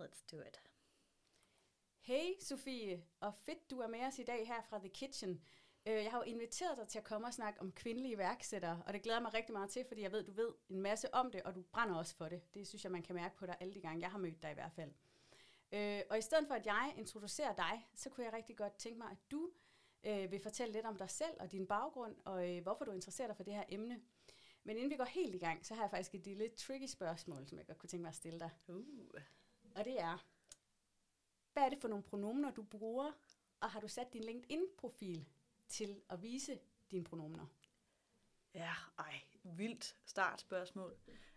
Let's do it. Hey Sofie, og fedt du er med os i dag her fra The Kitchen. Øh, Jeg har jo inviteret dig til at komme og snakke om kvindelige iværksættere, og det glæder mig rigtig meget til, fordi jeg ved, du ved en masse om det, og du brænder også for det. Det synes jeg, man kan mærke på dig alle de gange, jeg har mødt dig i hvert fald. Øh, Og i stedet for, at jeg introducerer dig, så kunne jeg rigtig godt tænke mig, at du øh, vil fortælle lidt om dig selv og din baggrund, og hvorfor du interesserer dig for det her emne. Men inden vi går helt i gang, så har jeg faktisk et lille tricky spørgsmål, som jeg godt kunne tænke mig at stille dig. Uh. Og det er, hvad er det for nogle pronomener, du bruger, og har du sat din LinkedIn-profil til at vise dine pronomener? Ja, ej, vildt startspørgsmål.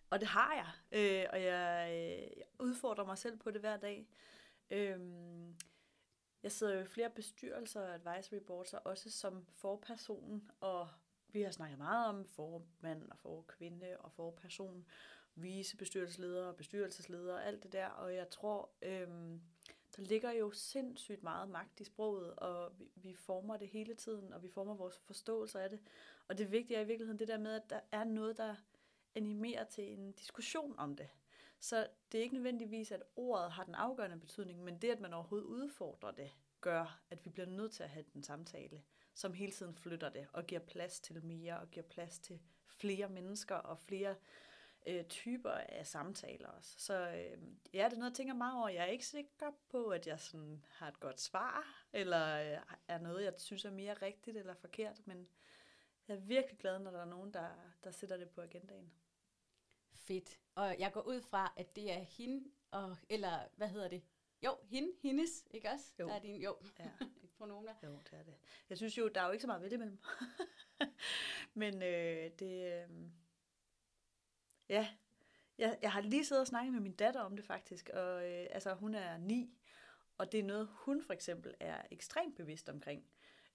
Og det har jeg, øh, og jeg, øh, jeg udfordrer mig selv på det hver dag. Øhm, jeg sidder jo i flere bestyrelser og advisory boards, og også som forperson, og vi har snakket meget om formand og forkvinde og forperson, vicebestyrelsesledere og bestyrelsesledere og alt det der, og jeg tror, øhm, der ligger jo sindssygt meget magt i sproget, og vi, vi former det hele tiden, og vi former vores forståelse af det. Og det vigtige er i virkeligheden det der med, at der er noget, der animerer til en diskussion om det. Så det er ikke nødvendigvis, at ordet har den afgørende betydning, men det, at man overhovedet udfordrer det, gør, at vi bliver nødt til at have den samtale, som hele tiden flytter det og giver plads til mere og giver plads til flere mennesker og flere øh, typer af samtaler også. Så øh, ja, det er noget, jeg tænker meget over. Jeg er ikke sikker på, at jeg sådan har et godt svar, eller øh, er noget, jeg synes er mere rigtigt eller forkert, men jeg er virkelig glad, når der er nogen, der, der sætter det på agendaen. Fedt. Og jeg går ud fra, at det er hende, og, eller hvad hedder det? Jo, hende, hendes, ikke også? Jo. Der er din, jo, Ja. pronomener. Jo, det er det. Jeg synes jo, der er jo ikke så meget ved det imellem. Men øh, det... Øh, ja, jeg, jeg har lige siddet og snakket med min datter om det faktisk, og øh, altså hun er ni, og det er noget, hun for eksempel er ekstremt bevidst omkring.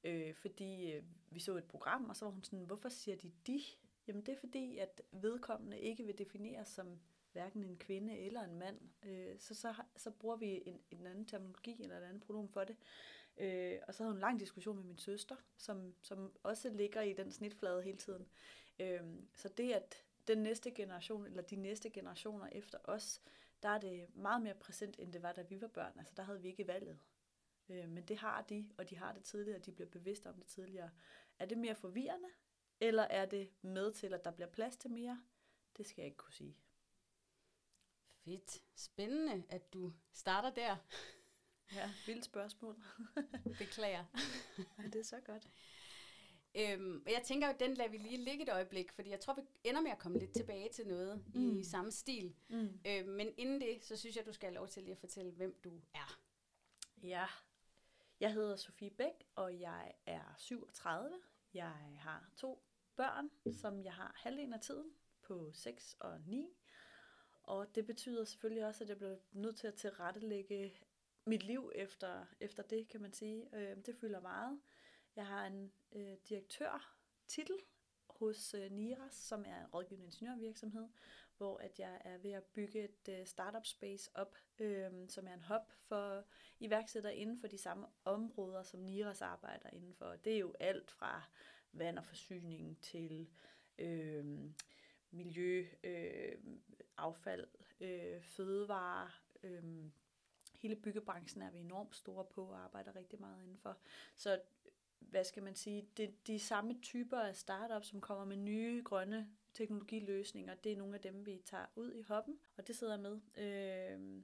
Øh, fordi øh, vi så et program, og så var hun sådan, hvorfor siger de de? Jamen det er fordi, at vedkommende ikke vil defineres som hverken en kvinde eller en mand. Øh, så, så, så bruger vi en, en anden terminologi eller et andet pronomen for det. Øh, og så havde hun en lang diskussion med min søster, som, som også ligger i den snitflade hele tiden. Øh, så det, at den næste generation, eller de næste generationer efter os, der er det meget mere præsent, end det var, da vi var børn. Altså, der havde vi ikke valget. Øh, men det har de, og de har det tidligere, de bliver bevidste om det tidligere. Er det mere forvirrende, eller er det med til, at der bliver plads til mere? Det skal jeg ikke kunne sige. Fedt. Spændende, at du starter der. Ja, vildt spørgsmål. Beklager. Ja, det er så godt. Øhm, og jeg tænker, at den lader vi lige ligge et øjeblik, fordi jeg tror, vi ender med at komme lidt tilbage til noget mm. I samme stil. Mm. Øhm, men inden det, så synes jeg, du skal have lov til lige at fortælle, hvem du er. Ja, jeg hedder Sofie Bæk, og jeg er 37. Jeg har to børn, som jeg har halvdelen af tiden på 6 og 9. Og det betyder selvfølgelig også, at jeg bliver nødt til at tilrettelægge mit liv efter, efter det, kan man sige. Øh, det fylder meget. Jeg har en øh, direktørtitel hos øh, NIRAS, som er en rådgivende ingeniørvirksomhed, hvor at jeg er ved at bygge et øh, startup space op, øh, som er en hub for iværksættere inden for de samme områder, som NIRAS arbejder inden for. Det er jo alt fra vand og forsyning til øh, miljø, øh, affald, øh, fødevarer. Øh, hele byggebranchen er vi enormt store på og arbejder rigtig meget indenfor. Så hvad skal man sige, det, de samme typer af startups, som kommer med nye grønne teknologiløsninger, det er nogle af dem, vi tager ud i hoppen, og det sidder jeg med. Øh,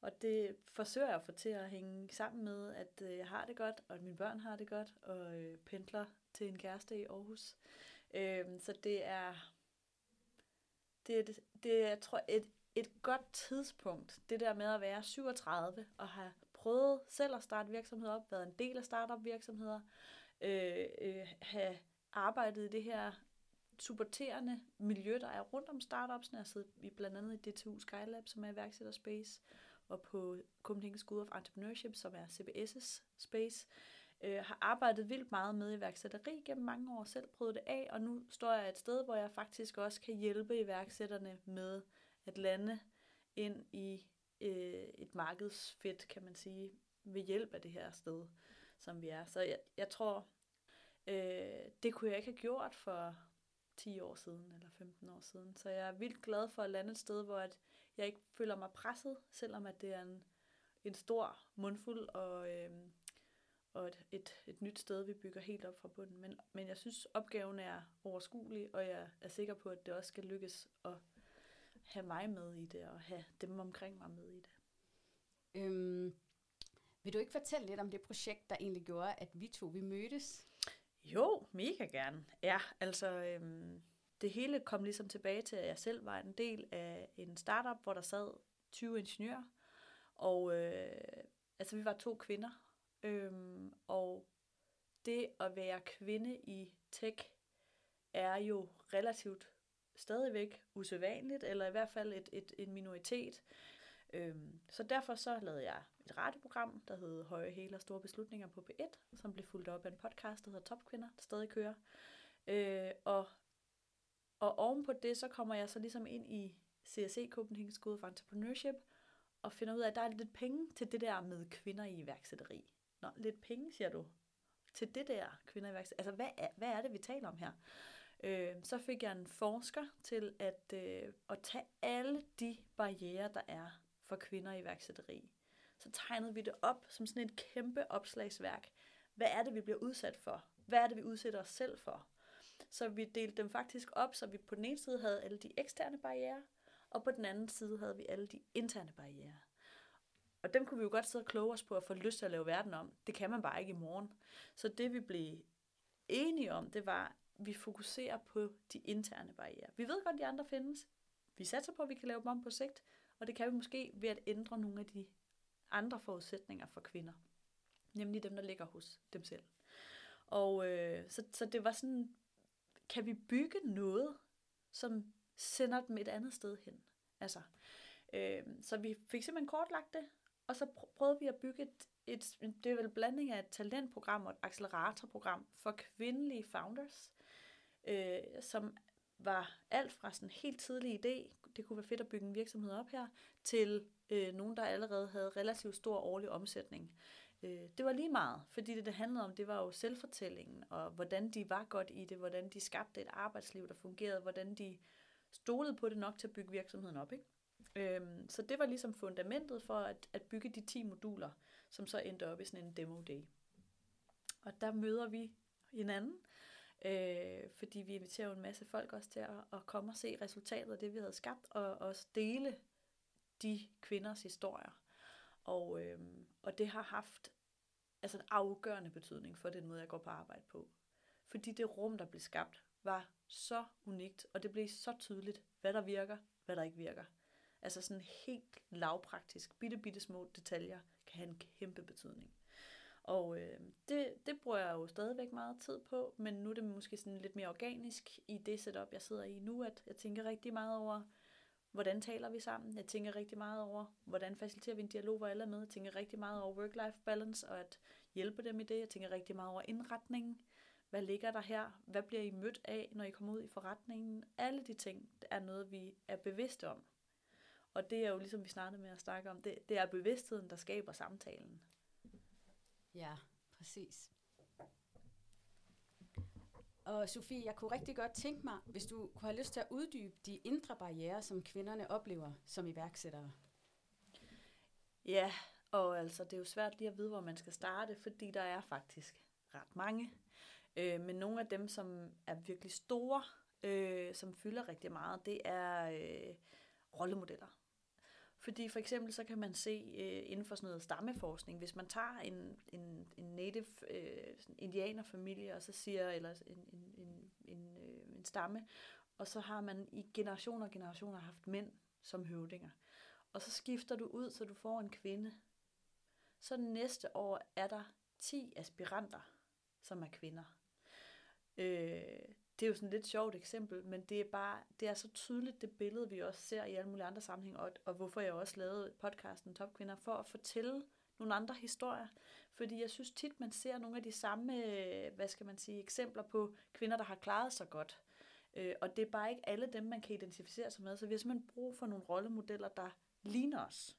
og det forsøger jeg at få til at hænge sammen med, at øh, jeg har det godt, og at mine børn har det godt, og øh, pendler til en kæreste i Aarhus. Øh, så det er, det er, det, det er jeg tror, et, et godt tidspunkt, det der med at være 37 og have prøvet selv at starte virksomheder op, været en del af startup virksomheder, øh, øh, have arbejdet i det her supporterende miljø, der er rundt om startups. Jeg sidder i blandt andet i DTU Skylab, som er iværksætter space, og på Copenhagen School of Entrepreneurship, som er CBS' space. Øh, har arbejdet vildt meget med iværksætteri gennem mange år, selv prøvet det af, og nu står jeg et sted, hvor jeg faktisk også kan hjælpe iværksætterne med at lande ind i øh, et markedsfedt, kan man sige, ved hjælp af det her sted, som vi er. Så jeg, jeg tror, øh, det kunne jeg ikke have gjort for 10 år siden eller 15 år siden. Så jeg er vildt glad for at lande et sted, hvor at jeg ikke føler mig presset, selvom at det er en, en stor mundfuld og, øh, og et, et, et nyt sted, vi bygger helt op fra bunden. Men, men jeg synes, opgaven er overskuelig, og jeg er sikker på, at det også skal lykkes at have mig med i det, og have dem omkring mig med i det. Øhm, vil du ikke fortælle lidt om det projekt, der egentlig gjorde, at vi to vi mødtes? Jo, mega gerne. Ja, altså øhm, det hele kom ligesom tilbage til, at jeg selv var en del af en startup, hvor der sad 20 ingeniører. Og øh, altså vi var to kvinder. Øhm, og det at være kvinde i tech er jo relativt stadigvæk usædvanligt, eller i hvert fald et, et, en minoritet. Øhm, så derfor så lavede jeg et radioprogram, der hed Høje Hele og Store Beslutninger på P1, som blev fuldt op af en podcast, der hedder Topkvinder, der stadig kører. Øh, og, og oven på det, så kommer jeg så ligesom ind i CSC Copenhagen School for Entrepreneurship, og finder ud af, at der er lidt penge til det der med kvinder i iværksætteri. Nå, lidt penge, siger du, til det der kvinder i iværksætteri. Altså, hvad er, hvad er det, vi taler om her? Øh, så fik jeg en forsker til at, øh, at tage alle de barriere, der er for kvinder i iværksætteri. Så tegnede vi det op som sådan et kæmpe opslagsværk. Hvad er det, vi bliver udsat for? Hvad er det, vi udsætter os selv for? Så vi delte dem faktisk op, så vi på den ene side havde alle de eksterne barriere, og på den anden side havde vi alle de interne barriere. Og dem kunne vi jo godt sidde og kloge os på at få lyst til at lave verden om. Det kan man bare ikke i morgen. Så det vi blev enige om, det var, vi fokuserer på de interne barriere. Vi ved godt, at de andre findes. Vi satser på, at vi kan lave dem om på sigt, og det kan vi måske ved at ændre nogle af de andre forudsætninger for kvinder. Nemlig dem, der ligger hos dem selv. Og øh, så, så det var sådan, kan vi bygge noget, som sender dem et andet sted hen? Altså, øh, så vi fik simpelthen kortlagt det, og så prøvede vi at bygge et, et, det er vel blanding af et talentprogram og et acceleratorprogram for kvindelige founders, øh, som var alt fra sådan en helt tidlig idé, det kunne være fedt at bygge en virksomhed op her, til øh, nogen, der allerede havde relativt stor årlig omsætning. Øh, det var lige meget, fordi det, det handlede om, det var jo selvfortællingen, og hvordan de var godt i det, hvordan de skabte et arbejdsliv, der fungerede, hvordan de stolede på det nok til at bygge virksomheden op. Ikke? Øhm, så det var ligesom fundamentet for at, at bygge de 10 moduler, som så endte op i sådan en demo day. Og der møder vi hinanden, øh, fordi vi inviterer jo en masse folk også til at, at komme og se resultatet af det, vi havde skabt, og også dele de kvinders historier. Og, øh, og det har haft altså en afgørende betydning for den måde, jeg går på arbejde på. Fordi det rum, der blev skabt, var så unikt, og det blev så tydeligt, hvad der virker, hvad der ikke virker. Altså sådan helt lavpraktisk, bitte, bitte små detaljer kan have en kæmpe betydning. Og øh, det, det bruger jeg jo stadigvæk meget tid på, men nu er det måske sådan lidt mere organisk i det setup, jeg sidder i nu, at jeg tænker rigtig meget over, hvordan taler vi sammen? Jeg tænker rigtig meget over, hvordan faciliterer vi en dialog, hvor alle er med? Jeg tænker rigtig meget over work-life balance, og at hjælpe dem i det. Jeg tænker rigtig meget over indretningen. Hvad ligger der her? Hvad bliver I mødt af, når I kommer ud i forretningen? Alle de ting er noget, vi er bevidste om. Og det er jo ligesom vi startede med at snakke om, det, det er bevidstheden, der skaber samtalen. Ja, præcis. Og Sofie, jeg kunne rigtig godt tænke mig, hvis du kunne have lyst til at uddybe de indre barriere, som kvinderne oplever som iværksættere. Ja, og altså det er jo svært lige at vide, hvor man skal starte, fordi der er faktisk ret mange. Øh, men nogle af dem, som er virkelig store, øh, som fylder rigtig meget, det er øh, rollemodeller. Fordi for eksempel så kan man se øh, inden for sådan noget stammeforskning, hvis man tager en, en, en native øh, indianerfamilie, og så siger, eller en, en, en, en, øh, en stamme, og så har man i generationer og generationer haft mænd som høvdinger. Og så skifter du ud, så du får en kvinde. Så næste år er der 10 aspiranter, som er kvinder. Øh, det er jo sådan et lidt sjovt eksempel, men det er bare, det er så tydeligt det billede, vi også ser i alle mulige andre sammenhænge, og, og hvorfor jeg også lavede podcasten Topkvinder, for at fortælle nogle andre historier. Fordi jeg synes tit, man ser nogle af de samme, hvad skal man sige, eksempler på kvinder, der har klaret sig godt. Øh, og det er bare ikke alle dem, man kan identificere sig med. Så vi har simpelthen brug for nogle rollemodeller, der ligner os.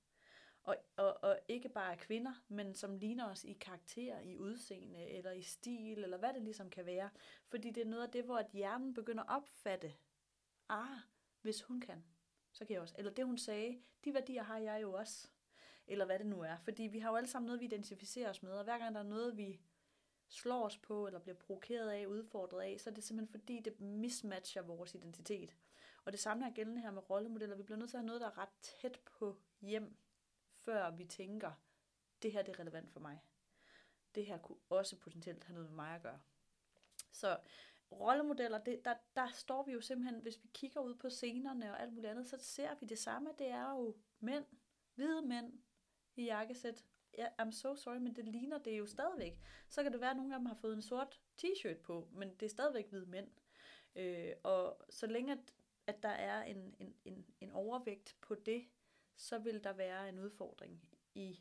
Og, og, og ikke bare kvinder, men som ligner os i karakter, i udseende, eller i stil, eller hvad det ligesom kan være. Fordi det er noget af det, hvor at hjernen begynder at opfatte, ah, hvis hun kan, så kan jeg også. Eller det, hun sagde, de værdier har jeg jo også. Eller hvad det nu er. Fordi vi har jo alle sammen noget, vi identificerer os med, og hver gang der er noget, vi slår os på, eller bliver provokeret af, udfordret af, så er det simpelthen fordi, det mismatcher vores identitet. Og det samme er gældende her med rollemodeller. Vi bliver nødt til at have noget, der er ret tæt på hjem, før vi tænker, det her det er relevant for mig. Det her kunne også potentielt have noget med mig at gøre. Så rollemodeller, det, der, der står vi jo simpelthen, hvis vi kigger ud på scenerne og alt muligt andet, så ser vi det samme. Det er jo mænd, hvide mænd i jakkesæt. Ja, I'm so sorry, men det ligner det jo stadigvæk. Så kan det være, at nogle af dem har fået en sort t-shirt på, men det er stadigvæk hvide mænd. Øh, og så længe at, at der er en, en, en, en overvægt på det, så vil der være en udfordring i,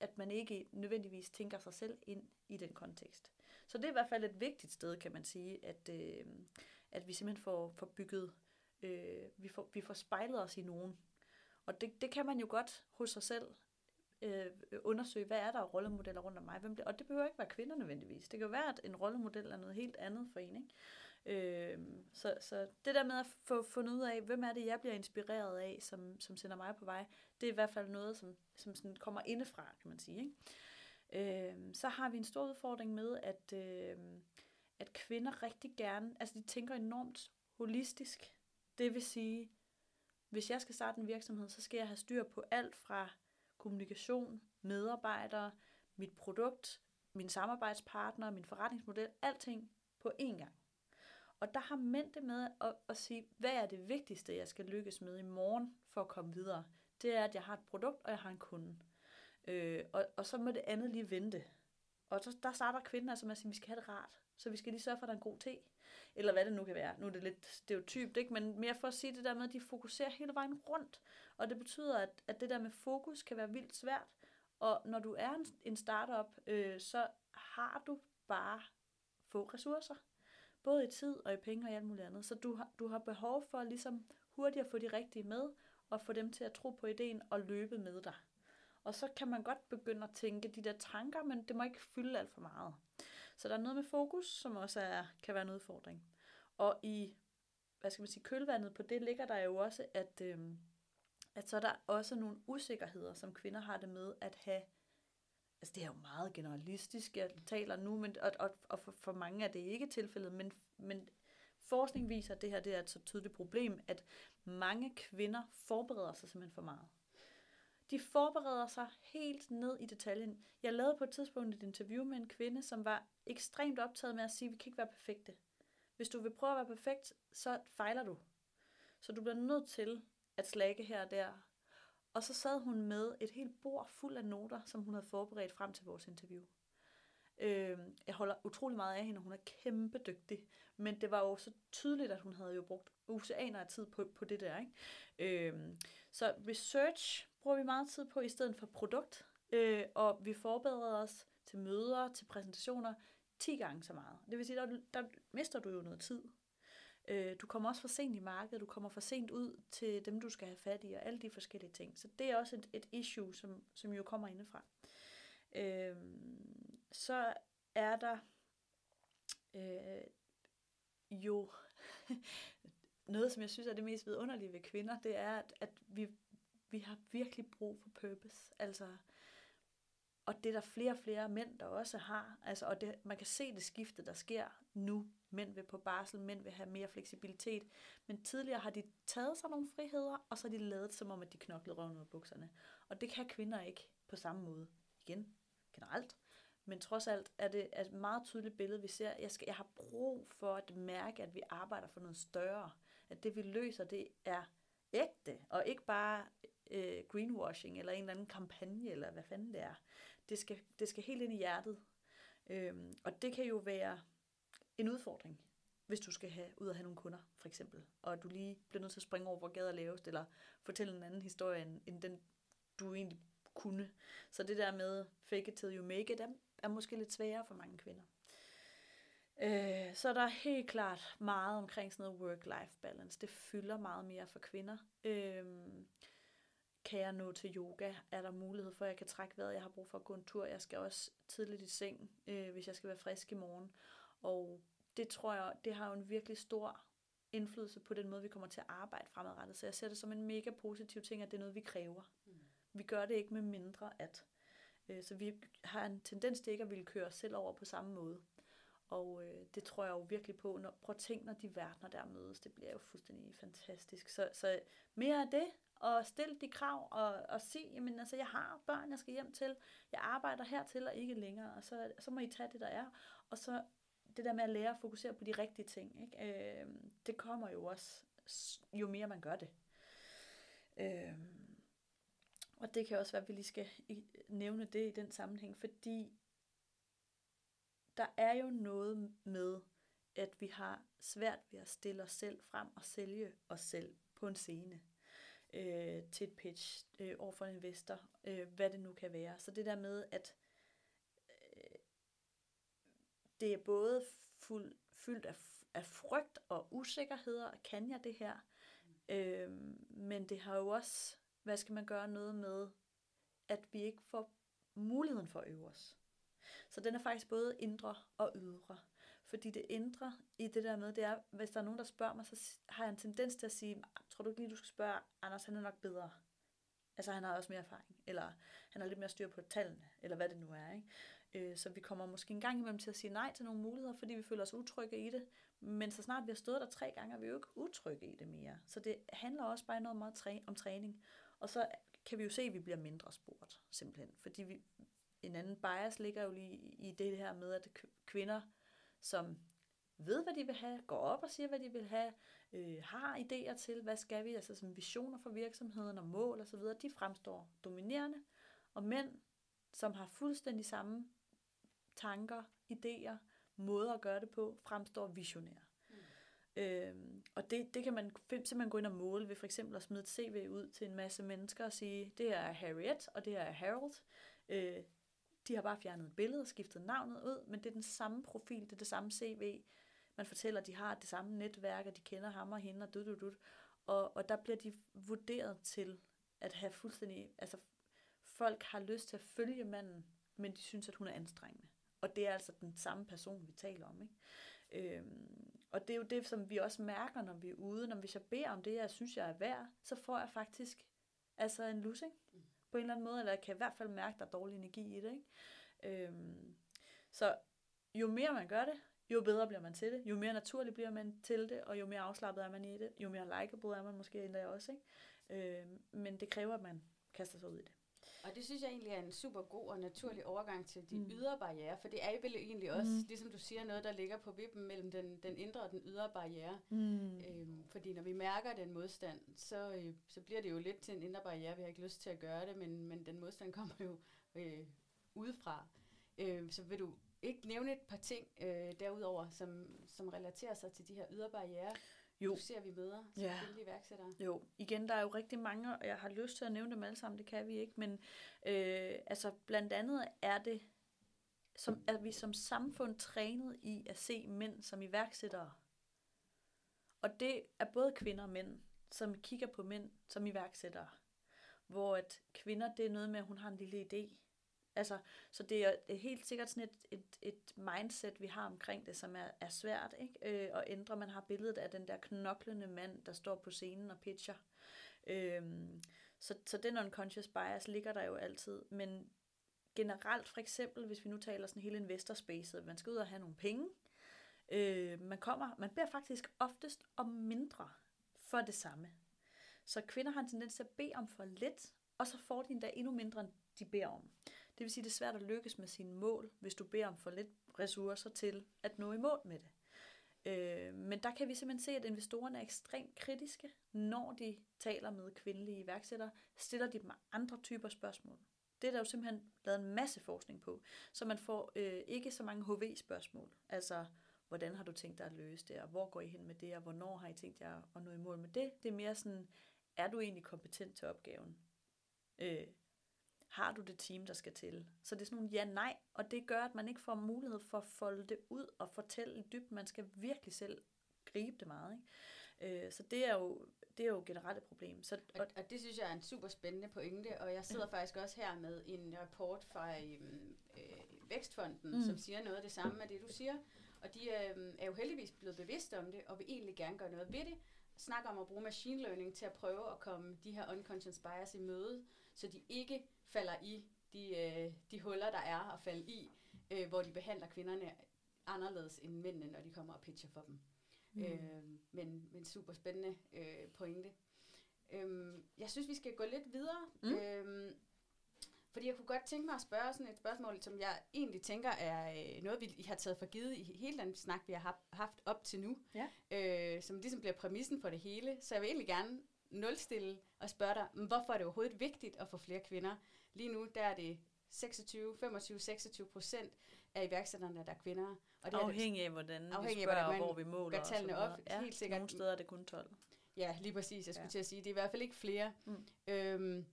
at man ikke nødvendigvis tænker sig selv ind i den kontekst. Så det er i hvert fald et vigtigt sted, kan man sige, at, øh, at vi simpelthen får, får bygget, øh, vi, får, vi får spejlet os i nogen. Og det, det kan man jo godt hos sig selv øh, undersøge, hvad er der af rollemodeller rundt om mig? Hvem det, og det behøver ikke være kvinder nødvendigvis. Det kan jo være, at en rollemodel er noget helt andet for en. Ikke? Øh, så, så det der med at få fundet ud af, hvem er det, jeg bliver inspireret af, som, som sender mig på vej, det er i hvert fald noget, som, som sådan kommer indefra, kan man sige. Ikke? øh, så har vi en stor udfordring med, at, øh, at kvinder rigtig gerne, altså de tænker enormt holistisk. Det vil sige, hvis jeg skal starte en virksomhed, så skal jeg have styr på alt fra kommunikation, medarbejdere, mit produkt, min samarbejdspartner, min forretningsmodel, alting på én gang. Og der har mænd det med at, at sige, hvad er det vigtigste, jeg skal lykkes med i morgen for at komme videre? Det er, at jeg har et produkt, og jeg har en kunde. Øh, og, og så må det andet lige vente. Og så, der starter kvinden altså med at sige, at vi skal have det rart. Så vi skal lige sørge for, at der er en god te. Eller hvad det nu kan være. Nu er det lidt stereotypt, ikke? men mere for at sige det der med, at de fokuserer hele vejen rundt. Og det betyder, at, at det der med fokus kan være vildt svært. Og når du er en, en startup, øh, så har du bare få ressourcer. Både i tid og i penge og alt muligt andet. Så du har, du har behov for ligesom hurtigt at få de rigtige med, og få dem til at tro på ideen og løbe med dig. Og så kan man godt begynde at tænke de der tanker, men det må ikke fylde alt for meget. Så der er noget med fokus, som også er, kan være en udfordring. Og i hvad skal man sige, kølvandet på det ligger der jo også, at, øh, at så er der også nogle usikkerheder, som kvinder har det med at have altså det er jo meget generalistisk, jeg taler nu, men, og, og, og for, for mange er det ikke tilfældet, men, men forskning viser, at det her det er et så tydeligt problem, at mange kvinder forbereder sig simpelthen for meget. De forbereder sig helt ned i detaljen. Jeg lavede på et tidspunkt et interview med en kvinde, som var ekstremt optaget med at sige, at vi kan ikke være perfekte. Hvis du vil prøve at være perfekt, så fejler du. Så du bliver nødt til at slække her og der. Og så sad hun med et helt bord fuld af noter, som hun havde forberedt frem til vores interview. Øh, jeg holder utrolig meget af hende, og hun er kæmpe dygtig. Men det var jo så tydeligt, at hun havde jo brugt oceaner af tid på, på det der. Ikke? Øh, så research bruger vi meget tid på i stedet for produkt. Øh, og vi forbereder os til møder, til præsentationer 10 gange så meget. Det vil sige, der, der mister du jo noget tid. Øh, du kommer også for sent i markedet, du kommer for sent ud til dem, du skal have fat i, og alle de forskellige ting. Så det er også et, et issue, som, som jo kommer indefra. Øh, så er der øh, jo noget, som jeg synes er det mest vidunderlige ved kvinder, det er, at, at vi, vi har virkelig brug for purpose. Altså, og det er der flere og flere mænd, der også har. Altså, og det, man kan se det skifte, der sker nu. Mænd vil på barsel, mænd vil have mere fleksibilitet. Men tidligere har de taget sig nogle friheder, og så har de lavet som om, at de knoklede røven ud af bukserne. Og det kan kvinder ikke på samme måde. Igen, generelt. Men trods alt er det et meget tydeligt billede, vi ser. Jeg, skal, jeg har brug for at mærke, at vi arbejder for noget større. At det vi løser, det er ægte, og ikke bare øh, greenwashing, eller en eller anden kampagne, eller hvad fanden det er. Det skal, det skal helt ind i hjertet. Øhm, og det kan jo være en udfordring, hvis du skal have ud og have nogle kunder, for eksempel. Og du lige bliver nødt til at springe over, hvor gader laves, eller fortælle en anden historie, end, end den, du egentlig kunne. Så det der med fake it till you make it, er, er måske lidt sværere for mange kvinder. Øh, så der er helt klart meget omkring sådan noget work-life balance. Det fylder meget mere for kvinder. Øh, kan jeg nå til yoga? Er der mulighed for, at jeg kan trække vejret? Jeg har brug for at gå en tur. Jeg skal også tidligt i seng, øh, hvis jeg skal være frisk i morgen. Og det tror jeg, det har jo en virkelig stor indflydelse på den måde, vi kommer til at arbejde fremadrettet. Så jeg ser det som en mega positiv ting, at det er noget, vi kræver. Mm. Vi gør det ikke med mindre at. Øh, så vi har en tendens til ikke at ville køre os selv over på samme måde. Og øh, det tror jeg jo virkelig på. Når, prøv at tænke, når de verdener der mødes. Det bliver jo fuldstændig fantastisk. Så, så mere af det, og stille de krav, og, og sige, jamen altså, jeg har børn, jeg skal hjem til. Jeg arbejder hertil og ikke længere. Og så, så må I tage det, der er. Og så det der med at lære at fokusere på de rigtige ting. Ikke? Øh, det kommer jo også, jo mere man gør det. Øh, og det kan også være, at vi lige skal nævne det i den sammenhæng, fordi der er jo noget med, at vi har svært ved at stille os selv frem og sælge os selv på en scene øh, til et pitch øh, over for en investor, øh, hvad det nu kan være. Så det der med, at øh, det er både fuld, fyldt af, af frygt og usikkerheder, kan jeg det her? Mm. Øhm, men det har jo også, hvad skal man gøre noget med, at vi ikke får muligheden for at øve os. Så den er faktisk både indre og ydre. Fordi det indre i det der med, det er, hvis der er nogen, der spørger mig, så har jeg en tendens til at sige, tror du ikke lige, du skal spørge Anders, han er nok bedre. Altså han har også mere erfaring, eller han har lidt mere styr på tallene, eller hvad det nu er. Ikke? Øh, så vi kommer måske en gang imellem til at sige nej til nogle muligheder, fordi vi føler os utrygge i det. Men så snart vi har stået der tre gange, er vi jo ikke utrygge i det mere. Så det handler også bare noget meget om træning. Og så kan vi jo se, at vi bliver mindre spurgt, simpelthen. Fordi vi, en anden bias ligger jo lige i det her med, at kvinder, som ved, hvad de vil have, går op og siger, hvad de vil have, øh, har idéer til, hvad skal vi, altså som visioner for virksomheden og mål osv., de fremstår dominerende, og mænd, som har fuldstændig samme tanker, idéer, måder at gøre det på, fremstår visionære. Mm. Øhm, og det, det kan man simpelthen gå ind og måle ved for eksempel at smide et CV ud til en masse mennesker og sige, det er Harriet, og det er Harold. Øh, de har bare fjernet et billede og skiftet navnet ud, men det er den samme profil, det er det samme CV. Man fortæller, at de har det samme netværk, og de kender ham og hende og dut, dut, dut. Og, og der bliver de vurderet til at have fuldstændig... Altså, folk har lyst til at følge manden, men de synes, at hun er anstrengende. Og det er altså den samme person, vi taler om. Ikke? Øhm, og det er jo det, som vi også mærker, når vi er ude. Når hvis jeg beder om det, jeg synes, jeg er værd, så får jeg faktisk altså en lussing. Mm på en eller anden måde, eller jeg kan i hvert fald mærke, at der er dårlig energi i det. Ikke? Øhm, så jo mere man gør det, jo bedre bliver man til det, jo mere naturligt bliver man til det, og jo mere afslappet er man i det, jo mere likeable er man måske endda også. Ikke? Øhm, men det kræver, at man kaster sig ud i det. Og det synes jeg egentlig er en super god og naturlig overgang til de mm. ydre barriere, for det er vel egentlig også, mm. ligesom du siger, noget, der ligger på vippen mellem den, den indre og den ydre barriere. Mm. Øhm, fordi når vi mærker den modstand, så, øh, så bliver det jo lidt til en indre barriere. Vi har ikke lyst til at gøre det, men, men den modstand kommer jo øh, udefra. Øh, så vil du ikke nævne et par ting øh, derudover, som, som relaterer sig til de her ydre barriere? Jo. Du ser vi møder som ja. kvindelige iværksættere. Jo, igen, der er jo rigtig mange, og jeg har lyst til at nævne dem alle sammen, det kan vi ikke, men øh, altså blandt andet er det, som, er vi som samfund trænet i at se mænd som iværksættere. Og det er både kvinder og mænd, som kigger på mænd som iværksættere. Hvor at kvinder, det er noget med, at hun har en lille idé, Altså, så det er, det er helt sikkert sådan et, et, et mindset, vi har omkring det, som er, er svært ikke? Øh, at ændre. Man har billedet af den der knoklende mand, der står på scenen og pitcher. Øh, så, så den unconscious bias ligger der jo altid. Men generelt for eksempel, hvis vi nu taler sådan hele investorspacet, man skal ud og have nogle penge, øh, man kommer, man beder faktisk oftest om mindre for det samme. Så kvinder har en tendens til at bede om for lidt, og så får de endda endnu mindre, end de beder om. Det vil sige, det er svært at lykkes med sine mål, hvis du beder om for lidt ressourcer til at nå i mål med det. Øh, men der kan vi simpelthen se, at investorerne er ekstremt kritiske, når de taler med kvindelige iværksættere, stiller de dem andre typer spørgsmål. Det er der jo simpelthen lavet en masse forskning på, så man får øh, ikke så mange HV-spørgsmål. Altså, hvordan har du tænkt dig at løse det, og hvor går I hen med det, og hvornår har I tænkt jer at nå i mål med det? Det er mere sådan, er du egentlig kompetent til opgaven? Øh, har du det team, der skal til? Så det er sådan nogle ja-nej, og det gør, at man ikke får mulighed for at folde det ud og fortælle dybden. Man skal virkelig selv gribe det meget. Ikke? Øh, så det er jo det er jo generelt et problem. Så, og, og det synes jeg er en super spændende pointe, og jeg sidder ja. faktisk også her med en rapport fra øhm, øh, Vækstfonden, mm. som siger noget af det samme med det, du siger. Og de øh, er jo heldigvis blevet bevidste om det, og vil egentlig gerne gøre noget ved det. Snakker om at bruge machine learning til at prøve at komme de her unconscious bias i møde, så de ikke falder i de, øh, de huller, der er at falde i, øh, hvor de behandler kvinderne anderledes end mændene, når de kommer og pitcher for dem. Mm. Øh, men, men super spændende øh, pointe. Øh, jeg synes, vi skal gå lidt videre. Mm. Øh, fordi jeg kunne godt tænke mig at spørge sådan et spørgsmål, som jeg egentlig tænker er øh, noget, vi har taget for givet i hele den snak, vi har haft op til nu. Ja. Øh, som ligesom bliver præmissen for det hele. Så jeg vil egentlig gerne nulstille og spørge dig, hvorfor er det overhovedet vigtigt at få flere kvinder? Lige nu der er det 26, 25, 26 procent af iværksætterne, der er kvinder. Og det afhængig af, hvordan afhængig vi spørger, af, hvordan hvor vi måler. Gør tallene op, ja, helt sikkert. Nogle steder er det kun 12. Ja, lige præcis. Jeg skulle ja. til at sige, det er i hvert fald ikke flere. Mm. Øhm,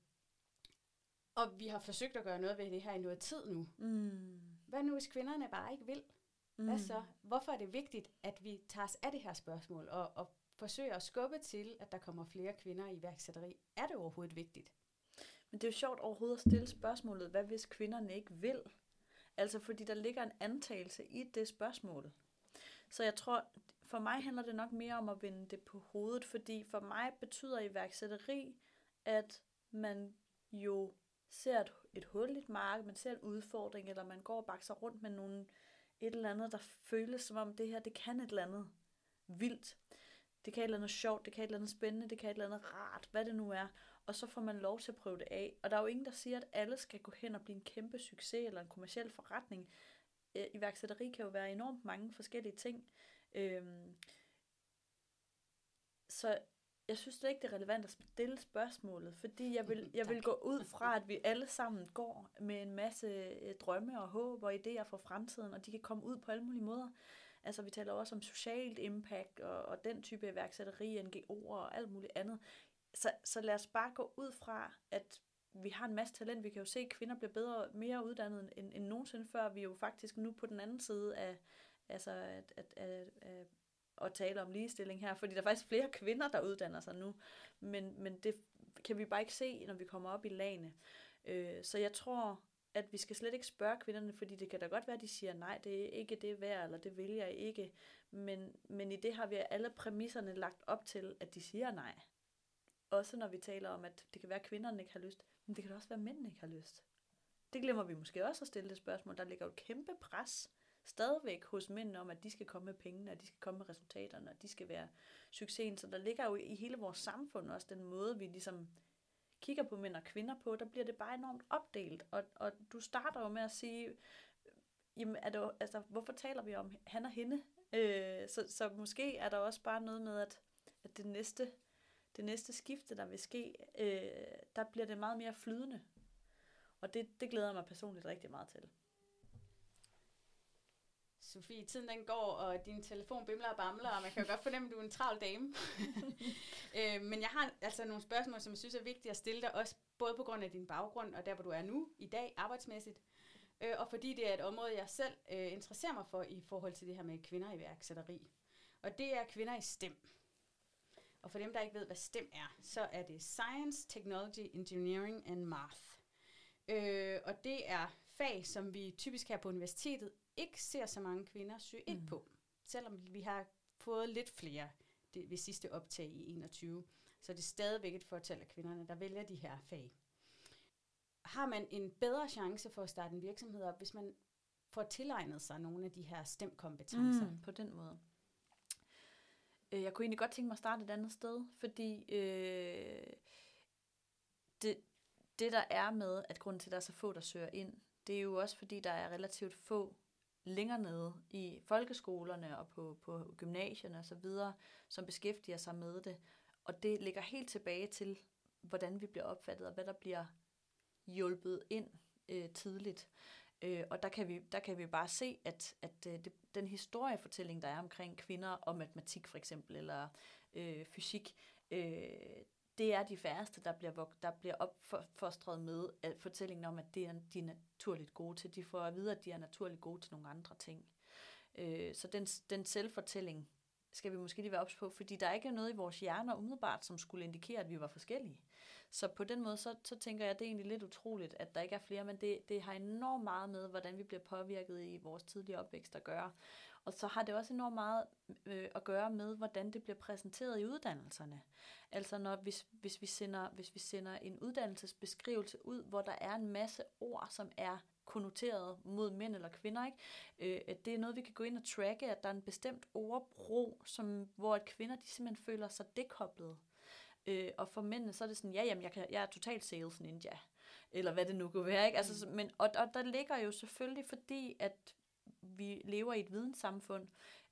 og vi har forsøgt at gøre noget ved det her i noget tid nu. Mm. Hvad nu, hvis kvinderne bare ikke vil? Mm. Hvad så? Hvorfor er det vigtigt, at vi tager os af det her spørgsmål, og, og forsøger at skubbe til, at der kommer flere kvinder i iværksætteri. Er det overhovedet vigtigt? Men det er jo sjovt overhovedet at stille spørgsmålet, hvad hvis kvinderne ikke vil? Altså fordi der ligger en antagelse i det spørgsmål. Så jeg tror, for mig handler det nok mere om at vende det på hovedet, fordi for mig betyder iværksætteri, at man jo ser et, et hul i et marked, man ser en udfordring, eller man går og bakser rundt med nogle, et eller andet, der føles som om det her, det kan et eller andet vildt. Det kan et eller andet sjovt, det kan et eller andet spændende, det kan et eller andet rart, hvad det nu er. Og så får man lov til at prøve det af. Og der er jo ingen, der siger, at alle skal gå hen og blive en kæmpe succes eller en kommersiel forretning. Iværksætteri kan jo være enormt mange forskellige ting. Øhm, så jeg synes det ikke, det er relevant at stille spørgsmålet, fordi jeg vil, jeg vil gå ud fra, at vi alle sammen går med en masse øh, drømme og håb og idéer for fremtiden, og de kan komme ud på alle mulige måder. Altså vi taler også om socialt impact og, og den type iværksætteri, NGO'er og alt muligt andet. Så, så lad os bare gå ud fra, at vi har en masse talent. Vi kan jo se, at kvinder bliver bedre, mere uddannet end, end nogensinde før. Vi er jo faktisk nu på den anden side af, altså at, at, at, at at tale om ligestilling her, fordi der er faktisk flere kvinder, der uddanner sig nu, men, men det kan vi bare ikke se, når vi kommer op i lagene. Øh, så jeg tror, at vi skal slet ikke spørge kvinderne, fordi det kan da godt være, at de siger, nej, det er ikke det værd, eller det vil jeg ikke, men, men i det har vi alle præmisserne lagt op til, at de siger nej. Også når vi taler om, at det kan være, at kvinderne ikke har lyst, men det kan da også være, at mændene ikke har lyst. Det glemmer vi måske også at stille det spørgsmål. Der ligger jo et kæmpe pres stadigvæk hos mændene om, at de skal komme med pengene, og de skal komme med resultaterne, og de skal være succesen. Så der ligger jo i hele vores samfund også den måde, vi ligesom kigger på mænd og kvinder på, der bliver det bare enormt opdelt. Og, og du starter jo med at sige, jamen, er det, altså, hvorfor taler vi om han og hende? Øh, så, så måske er der også bare noget med, at, at det næste det næste skifte, der vil ske, øh, der bliver det meget mere flydende. Og det, det glæder jeg mig personligt rigtig meget til. Sofie, tiden den går, og din telefon bimler og bamler, og man kan jo godt fornemme, at du er en travl dame. øh, men jeg har altså nogle spørgsmål, som jeg synes er vigtige at stille dig, også både på grund af din baggrund, og der, hvor du er nu, i dag, arbejdsmæssigt, øh, og fordi det er et område, jeg selv øh, interesserer mig for i forhold til det her med kvinder i værksætteri. Og det er kvinder i STEM. Og for dem, der ikke ved, hvad STEM er, så er det Science, Technology, Engineering and Math. Øh, og det er fag, som vi typisk her på universitetet ikke ser så mange kvinder søge ind mm. på. Selvom vi har fået lidt flere det, ved sidste optag i 21, så det er stadigvæk et fortæl af kvinderne, der vælger de her fag. Har man en bedre chance for at starte en virksomhed op, hvis man får tilegnet sig nogle af de her stemkompetencer? Mm, på den måde. Øh, jeg kunne egentlig godt tænke mig at starte et andet sted, fordi øh, det, det der er med, at grunden til, at der er så få, der søger ind, det er jo også fordi, der er relativt få længere nede i folkeskolerne og på, på gymnasierne osv., som beskæftiger sig med det. Og det ligger helt tilbage til, hvordan vi bliver opfattet, og hvad der bliver hjulpet ind øh, tidligt. Øh, og der kan, vi, der kan vi bare se, at, at øh, det, den historiefortælling, der er omkring kvinder og matematik for eksempel, eller øh, fysik, øh, det er de færreste, der bliver, der bliver opfostret med at fortællingen om, at det er de er naturligt gode til. De får at vide, at de er naturligt gode til nogle andre ting. Øh, så den, den selvfortælling skal vi måske lige være ops på, fordi der er ikke noget i vores hjerner umiddelbart, som skulle indikere, at vi var forskellige. Så på den måde, så, så tænker jeg, at det er egentlig lidt utroligt, at der ikke er flere, men det, det har enormt meget med, hvordan vi bliver påvirket i vores tidlige opvækst at gøre. Og så har det også enormt meget øh, at gøre med, hvordan det bliver præsenteret i uddannelserne. Altså når, hvis, hvis, vi sender, hvis vi sender en uddannelsesbeskrivelse ud, hvor der er en masse ord, som er konnoteret mod mænd eller kvinder, ikke? Øh, det er noget, vi kan gå ind og tracke, at der er en bestemt ordbrug, som, hvor at kvinder de simpelthen føler sig dekoblet. Øh, og for mændene, så er det sådan, ja, jamen, jeg, kan, jeg er totalt sales ninja. Eller hvad det nu kunne være. Ikke? Altså, men, og, og der ligger jo selvfølgelig, fordi at vi lever i et videnssamfund,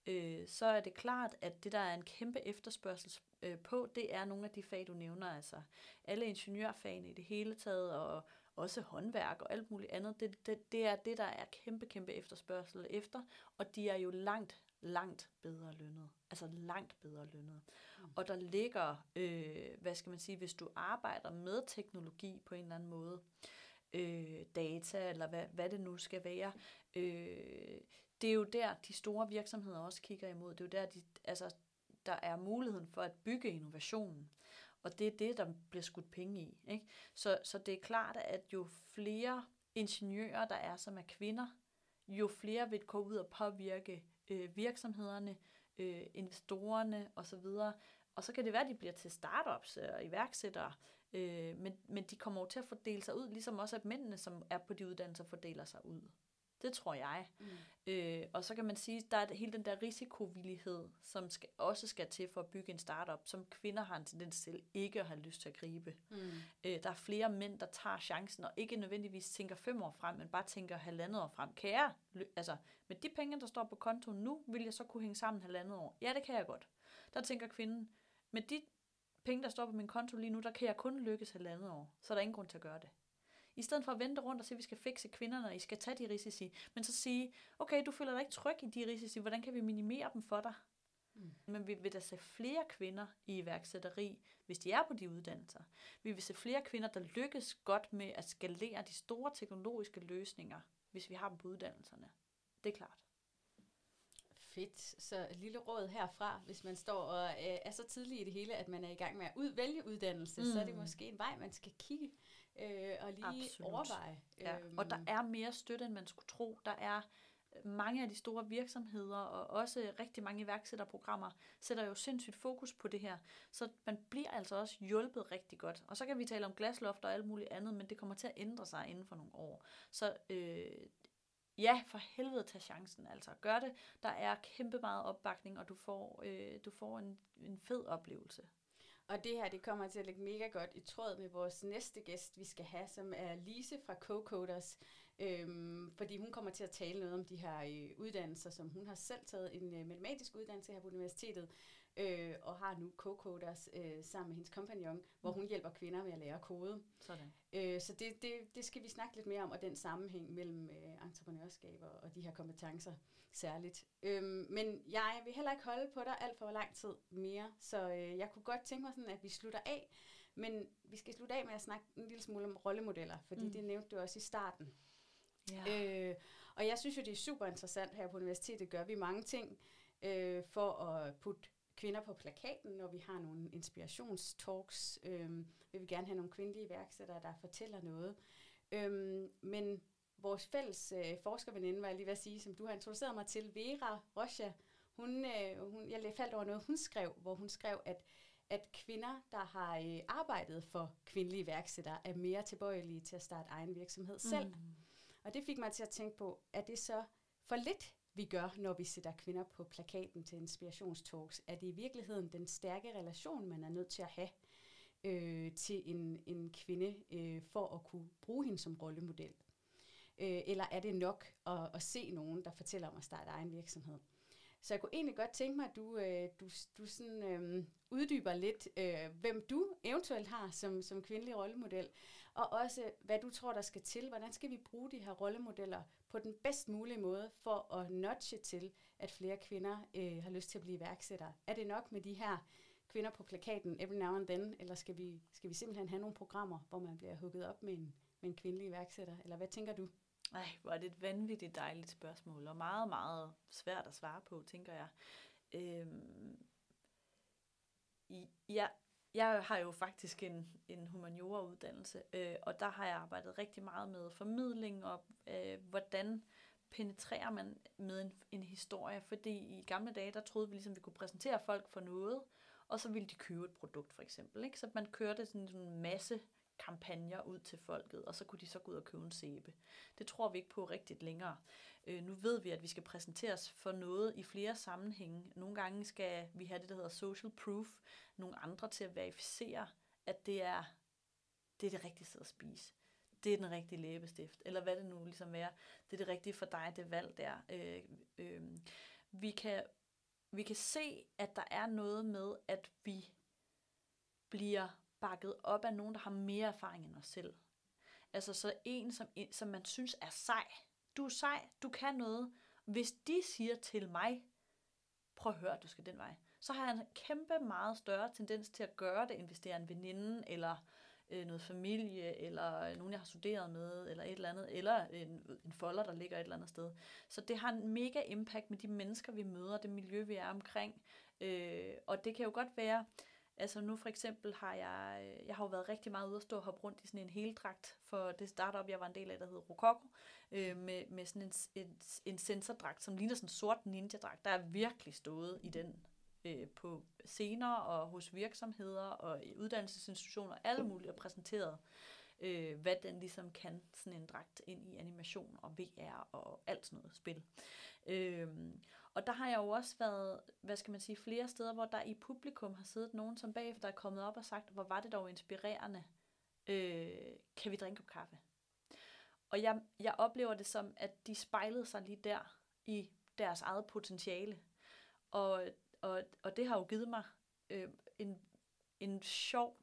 øh, så er det klart, at det, der er en kæmpe efterspørgsel øh, på, det er nogle af de fag, du nævner. Altså alle ingeniørfagene i det hele taget, og også håndværk og alt muligt andet. Det, det, det er det, der er kæmpe, kæmpe efterspørgsel efter, og de er jo langt, langt bedre lønnet. Altså langt bedre lønnet. Mm. Og der ligger, øh, hvad skal man sige, hvis du arbejder med teknologi på en eller anden måde, øh, data eller hvad, hvad det nu skal være, øh, det er jo der, de store virksomheder også kigger imod. Det er jo der, de, altså, der er muligheden for at bygge innovationen. Og det er det, der bliver skudt penge i. Ikke? Så, så det er klart, at jo flere ingeniører, der er, som er kvinder, jo flere vil gå ud og påvirke øh, virksomhederne, øh, investorerne osv. Og så kan det være, at de bliver til startups og iværksættere, øh, men, men de kommer jo til at fordele sig ud, ligesom også at mændene, som er på de uddannelser, fordeler sig ud. Det tror jeg. Mm. Øh, og så kan man sige, at der er hele den der risikovillighed, som skal, også skal til for at bygge en startup, som kvinder har en tendens til ikke at have lyst til at gribe. Mm. Øh, der er flere mænd, der tager chancen, og ikke nødvendigvis tænker fem år frem, men bare tænker halvandet år frem. Kan jeg, altså med de penge, der står på kontoen nu, vil jeg så kunne hænge sammen halvandet år? Ja, det kan jeg godt. Der tænker kvinden, med de penge, der står på min konto lige nu, der kan jeg kun lykkes halvandet år. Så er der ingen grund til at gøre det. I stedet for at vente rundt og sige, at vi skal fikse kvinderne, og I skal tage de risici. Men så sige, okay, du føler dig ikke tryg i de risici, hvordan kan vi minimere dem for dig? Mm. Men vi vil da se flere kvinder i iværksætteri, hvis de er på de uddannelser. Vi vil se flere kvinder, der lykkes godt med at skalere de store teknologiske løsninger, hvis vi har dem på uddannelserne. Det er klart. Fedt. Så et lille råd herfra, hvis man står og øh, er så tidlig i det hele, at man er i gang med at ud, vælge uddannelse, mm. så er det mm. måske en vej, man skal kigge øh, og lige Absolut. overveje. Ja. Øhm. Og der er mere støtte, end man skulle tro. Der er øh, mange af de store virksomheder og også rigtig mange iværksætterprogrammer sætter jo sindssygt fokus på det her. Så man bliver altså også hjulpet rigtig godt. Og så kan vi tale om glasloft og alt muligt andet, men det kommer til at ændre sig inden for nogle år. Så øh, ja, for helvede tage chancen. Altså gør det. Der er kæmpe meget opbakning, og du får, øh, du får en, en fed oplevelse. Og det her, det kommer til at ligge mega godt i tråd med vores næste gæst, vi skal have, som er Lise fra Co-Coders. Øhm, fordi hun kommer til at tale noget om de her øh, uddannelser, som hun har selv taget en øh, matematisk uddannelse her på universitetet, øh, og har nu co-coders øh, sammen med hendes kompagnon, hvor mm. hun hjælper kvinder med at lære kode. Sådan. Øh, så det, det, det skal vi snakke lidt mere om, og den sammenhæng mellem øh, entreprenørskab og, og de her kompetencer særligt. Øhm, men jeg vil heller ikke holde på dig alt for lang tid mere, så øh, jeg kunne godt tænke mig sådan, at vi slutter af, men vi skal slutte af med at snakke en lille smule om rollemodeller, fordi mm. det nævnte du også i starten. Ja. Øh, og jeg synes jo, det er super interessant her på universitetet, gør vi mange ting øh, for at putte kvinder på plakaten, når vi har nogle inspirationstalks. Øhm, vil vi gerne have nogle kvindelige iværksættere, der fortæller noget. Øhm, men vores fælles øh, forskerveninde, var jeg lige ved at sige, som du har introduceret mig til, Vera Rocha, hun, øh, hun, jeg faldt over noget, hun skrev, hvor hun skrev, at, at kvinder, der har øh, arbejdet for kvindelige iværksættere, er mere tilbøjelige til at starte egen virksomhed selv. Mm. Og det fik mig til at tænke på, er det så for lidt vi gør, når vi sætter kvinder på plakaten til inspirationstalks, er det i virkeligheden den stærke relation, man er nødt til at have øh, til en, en kvinde, øh, for at kunne bruge hende som rollemodel? Øh, eller er det nok at, at se nogen, der fortæller om at starte egen virksomhed? Så jeg kunne egentlig godt tænke mig, at du, øh, du, du sådan, øh, uddyber lidt, øh, hvem du eventuelt har som, som kvindelig rollemodel, og også hvad du tror, der skal til. Hvordan skal vi bruge de her rollemodeller på den bedst mulige måde for at notche til, at flere kvinder øh, har lyst til at blive iværksættere? Er det nok med de her kvinder på plakaten every now and then, eller skal vi, skal vi simpelthen have nogle programmer, hvor man bliver hugget op med en, med en kvindelig iværksætter? Eller hvad tænker du? Ej, hvor er det et vanvittigt dejligt spørgsmål, og meget, meget svært at svare på, tænker jeg. Øhm, jeg, jeg har jo faktisk en, en humaniora-uddannelse, øh, og der har jeg arbejdet rigtig meget med formidling og øh, hvordan penetrerer man med en, en historie. Fordi i gamle dage, der troede vi ligesom, vi kunne præsentere folk for noget, og så ville de købe et produkt for eksempel. Ikke? Så man kørte sådan en masse kampagner ud til folket, og så kunne de så gå ud og købe en sæbe. Det tror vi ikke på rigtigt længere. Øh, nu ved vi, at vi skal præsenteres for noget i flere sammenhænge. Nogle gange skal vi have det, der hedder social proof, nogle andre til at verificere, at det er det, er det rigtige sted at spise. Det er den rigtige læbestift, eller hvad det nu ligesom er. Det er det rigtige for dig, det valg der. Øh, øh, vi, kan, vi kan se, at der er noget med, at vi bliver bakket op af nogen, der har mere erfaring end os selv. Altså så en, som, som man synes er sej. Du er sej, du kan noget. Hvis de siger til mig, prøv at høre, du skal den vej, så har jeg en kæmpe meget større tendens til at gøre det, end hvis det er en veninde, eller øh, noget familie, eller øh, nogen, jeg har studeret med, eller et eller andet, eller en, en folder, der ligger et eller andet sted. Så det har en mega impact med de mennesker, vi møder, det miljø, vi er omkring. Øh, og det kan jo godt være, Altså nu for eksempel har jeg, øh, jeg har jo været rigtig meget ude at stå og hoppe rundt i sådan en heldragt for det startup, jeg var en del af, der hedder Rococo, øh, med, med sådan en, en, en sensordragt, som ligner sådan en sort ninja-dragt. Der er virkelig stået i den øh, på scener og hos virksomheder og i uddannelsesinstitutioner, alle mulige, og præsenteret, øh, hvad den ligesom kan, sådan en dragt ind i animation og VR og alt sådan noget spil. Øh, og der har jeg jo også været, hvad skal man sige, flere steder, hvor der i publikum har siddet nogen, som bagefter er kommet op og sagt, hvor var det dog inspirerende. Øh, kan vi drikke op kaffe? Og jeg, jeg oplever det som, at de spejlede sig lige der i deres eget potentiale. Og, og, og det har jo givet mig øh, en, en sjov,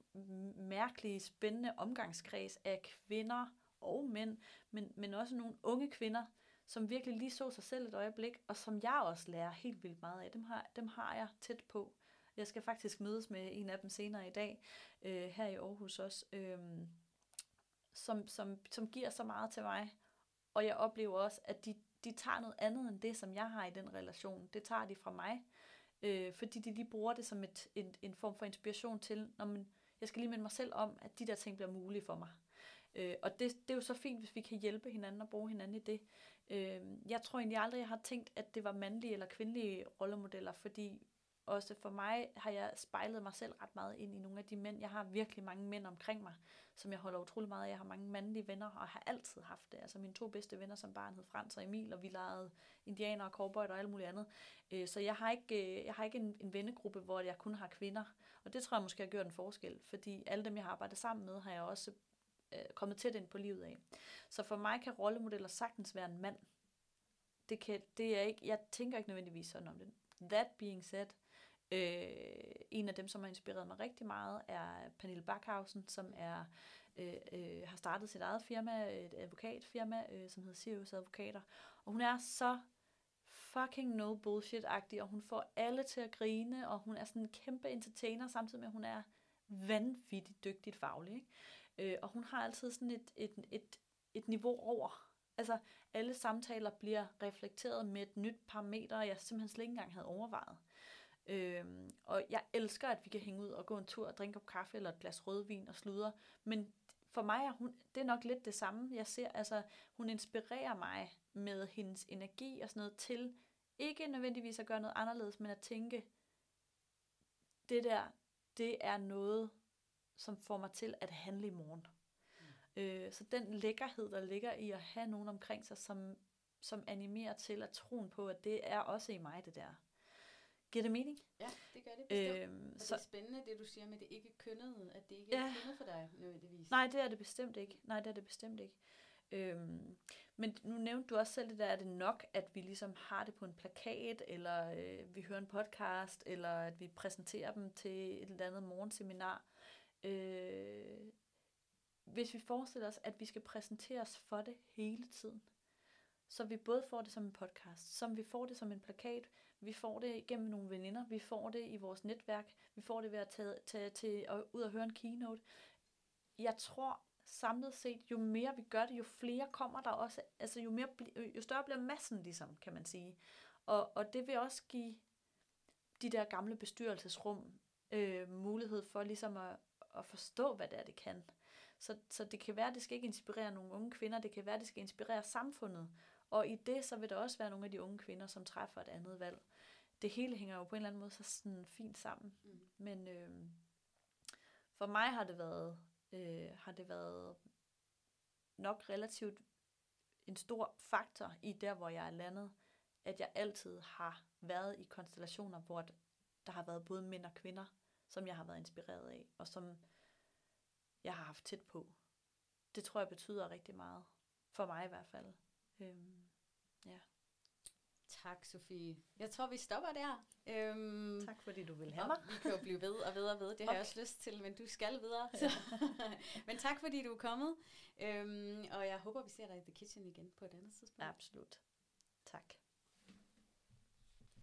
mærkelig, spændende omgangskreds af kvinder og mænd, men, men også nogle unge kvinder, som virkelig lige så sig selv et øjeblik, og som jeg også lærer helt vildt meget af. Dem har, dem har jeg tæt på. Jeg skal faktisk mødes med en af dem senere i dag, øh, her i Aarhus også, øh, som, som, som giver så meget til mig. Og jeg oplever også, at de, de tager noget andet end det, som jeg har i den relation. Det tager de fra mig, øh, fordi de lige bruger det som et, en, en form for inspiration til, når man, jeg skal lige minde mig selv om, at de der ting bliver mulige for mig. Øh, og det, det er jo så fint, hvis vi kan hjælpe hinanden og bruge hinanden i det. Øh, jeg tror egentlig aldrig, jeg har tænkt, at det var mandlige eller kvindelige rollemodeller, fordi også for mig har jeg spejlet mig selv ret meget ind i nogle af de mænd. Jeg har virkelig mange mænd omkring mig, som jeg holder utrolig meget af. Jeg har mange mandlige venner, og har altid haft det. Altså mine to bedste venner som barn hed Frans og Emil, og vi legede indianer og cowboy og alt muligt andet. Øh, så jeg har ikke, øh, jeg har ikke en, en vennegruppe, hvor jeg kun har kvinder. Og det tror jeg måske har gjort en forskel, fordi alle dem, jeg har arbejdet sammen med, har jeg også øh, kommet tæt ind på livet af. Så for mig kan rollemodeller sagtens være en mand. Det, kan, det er ikke, jeg tænker ikke nødvendigvis sådan om det. That being said, øh, en af dem, som har inspireret mig rigtig meget, er Pernille Backhausen, som er øh, øh, har startet sit eget firma, et advokatfirma, øh, som hedder Sirius Advokater. Og hun er så fucking no bullshit-agtig, og hun får alle til at grine, og hun er sådan en kæmpe entertainer, samtidig med, at hun er vanvittigt dygtigt faglig. Ikke? Øh, og hun har altid sådan et, et, et, et niveau over. Altså, alle samtaler bliver reflekteret med et nyt parameter, jeg simpelthen slet ikke engang havde overvejet. Øh, og jeg elsker, at vi kan hænge ud og gå en tur og drikke op kaffe eller et glas rødvin og sludre. Men for mig er hun, det er nok lidt det samme. Jeg ser, altså, hun inspirerer mig med hendes energi og sådan noget til, ikke nødvendigvis at gøre noget anderledes, men at tænke, det der, det er noget, som får mig til at handle i morgen. Mm. Øh, så den lækkerhed, der ligger i at have nogen omkring sig, som, som animerer til at troen på, at det er også i mig, det der. Giver det mening? Ja, det gør det bestemt. Øhm, så, så det er spændende, det du siger med det ikke kønnede, at det ikke ja, er kønnet for dig nødvendigvis. Nej, det er det bestemt ikke. Nej, det er det bestemt ikke. Øhm, men nu nævnte du også selv det der, er det nok, at vi ligesom har det på en plakat, eller øh, vi hører en podcast, eller at vi præsenterer dem til et eller andet morgenseminar. Øh, hvis vi forestiller os, at vi skal præsentere os for det hele tiden, så vi både får det som en podcast, som vi får det som en plakat, vi får det gennem nogle veninder, vi får det i vores netværk, vi får det ved at tage, tage til og ud og høre en keynote. Jeg tror samlet set, jo mere vi gør det, jo flere kommer der også, altså jo, mere, jo større bliver massen ligesom, kan man sige. Og, og det vil også give de der gamle bestyrelsesrum øh, mulighed for ligesom at, at forstå, hvad det er, det kan. Så, så det kan være, at det skal ikke inspirere nogle unge kvinder, det kan være, at det skal inspirere samfundet. Og i det, så vil der også være nogle af de unge kvinder, som træffer et andet valg. Det hele hænger jo på en eller anden måde så sådan fint sammen. Mm. Men øh, for mig har det været øh, har det været nok relativt en stor faktor i der, hvor jeg er landet, at jeg altid har været i konstellationer, hvor der har været både mænd og kvinder, som jeg har været inspireret af, og som jeg har haft tæt på. Det tror jeg betyder rigtig meget. For mig i hvert fald. Øhm, ja. Tak, Sofie. Jeg tror, vi stopper der. Øhm, tak, fordi du vil have mig. vi kan jo blive ved og ved og ved. Det har okay. jeg også lyst til, men du skal videre. Ja. men tak, fordi du er kommet. Øhm, og jeg håber, vi ser dig i The Kitchen igen på et andet tidspunkt. Absolut. Tak.